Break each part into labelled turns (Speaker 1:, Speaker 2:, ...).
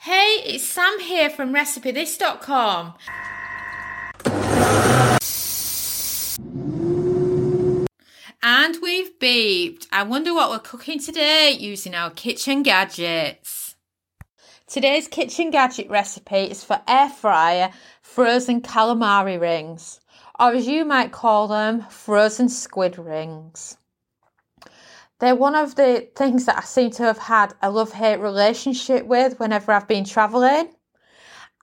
Speaker 1: Hey, it's Sam here from RecipeThis.com. And we've beeped. I wonder what we're cooking today using our kitchen gadgets. Today's kitchen gadget recipe is for air fryer frozen calamari rings, or as you might call them, frozen squid rings. They're one of the things that I seem to have had a love hate relationship with whenever I've been travelling.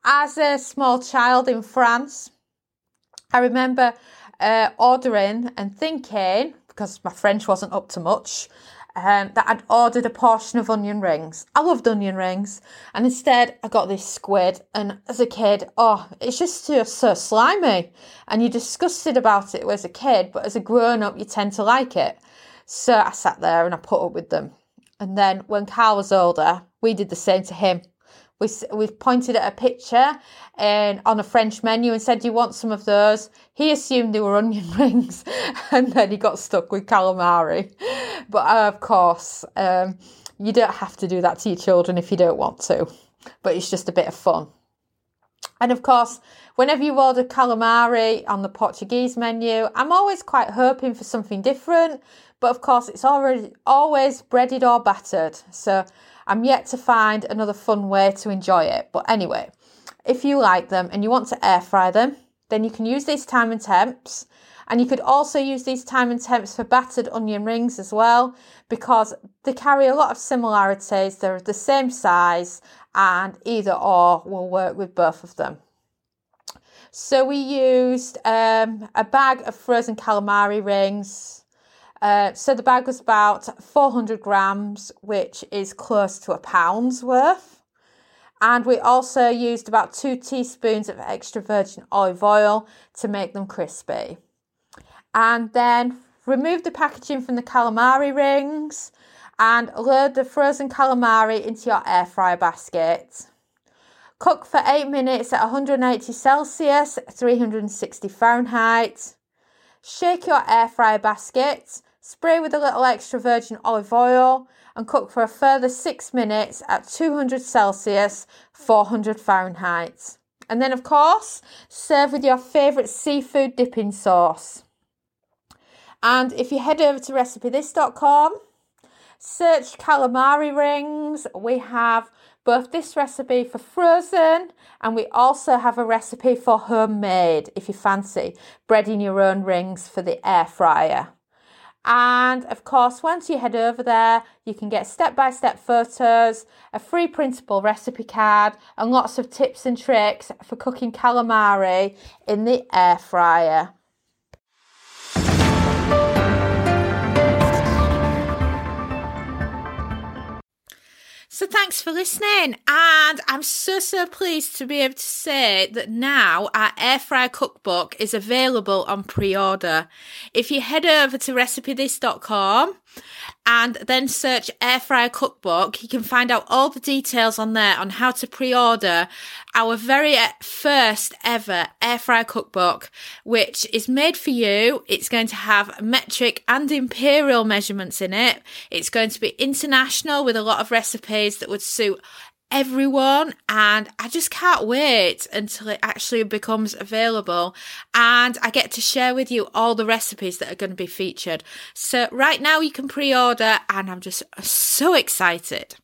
Speaker 1: As a small child in France, I remember uh, ordering and thinking, because my French wasn't up to much, um, that I'd ordered a portion of onion rings. I loved onion rings, and instead I got this squid. And as a kid, oh, it's just so, so slimy, and you're disgusted about it as a kid, but as a grown up, you tend to like it. So I sat there and I put up with them. And then when Carl was older, we did the same to him. We, we pointed at a picture and on a French menu and said, Do you want some of those? He assumed they were onion rings and then he got stuck with calamari. But uh, of course, um, you don't have to do that to your children if you don't want to, but it's just a bit of fun. And of course, whenever you order calamari on the Portuguese menu, I'm always quite hoping for something different but of course, it's already always breaded or battered. So I'm yet to find another fun way to enjoy it. But anyway, if you like them and you want to air fry them, then you can use these time and temps. And you could also use these time and temps for battered onion rings as well, because they carry a lot of similarities. They're the same size, and either or will work with both of them. So we used um, a bag of frozen calamari rings, uh, so the bag was about 400 grams, which is close to a pound's worth. And we also used about two teaspoons of extra virgin olive oil to make them crispy. And then remove the packaging from the calamari rings and load the frozen calamari into your air fryer basket. Cook for 8 minutes at 180 Celsius, 360 Fahrenheit. Shake your air fryer basket Spray with a little extra virgin olive oil and cook for a further six minutes at 200 Celsius, 400 Fahrenheit. And then, of course, serve with your favourite seafood dipping sauce. And if you head over to recipethis.com, search calamari rings, we have both this recipe for frozen and we also have a recipe for homemade if you fancy breading your own rings for the air fryer. And of course, once you head over there, you can get step by step photos, a free printable recipe card, and lots of tips and tricks for cooking calamari in the air fryer. So thanks for listening. And I'm so, so pleased to be able to say that now our air fryer cookbook is available on pre order. If you head over to recipethis.com and then search air fryer cookbook, you can find out all the details on there on how to pre order our very first ever air fryer cookbook, which is made for you. It's going to have metric and imperial measurements in it. It's going to be international with a lot of recipes that would suit everyone and I just can't wait until it actually becomes available and I get to share with you all the recipes that are going to be featured. So right now you can pre-order and I'm just so excited.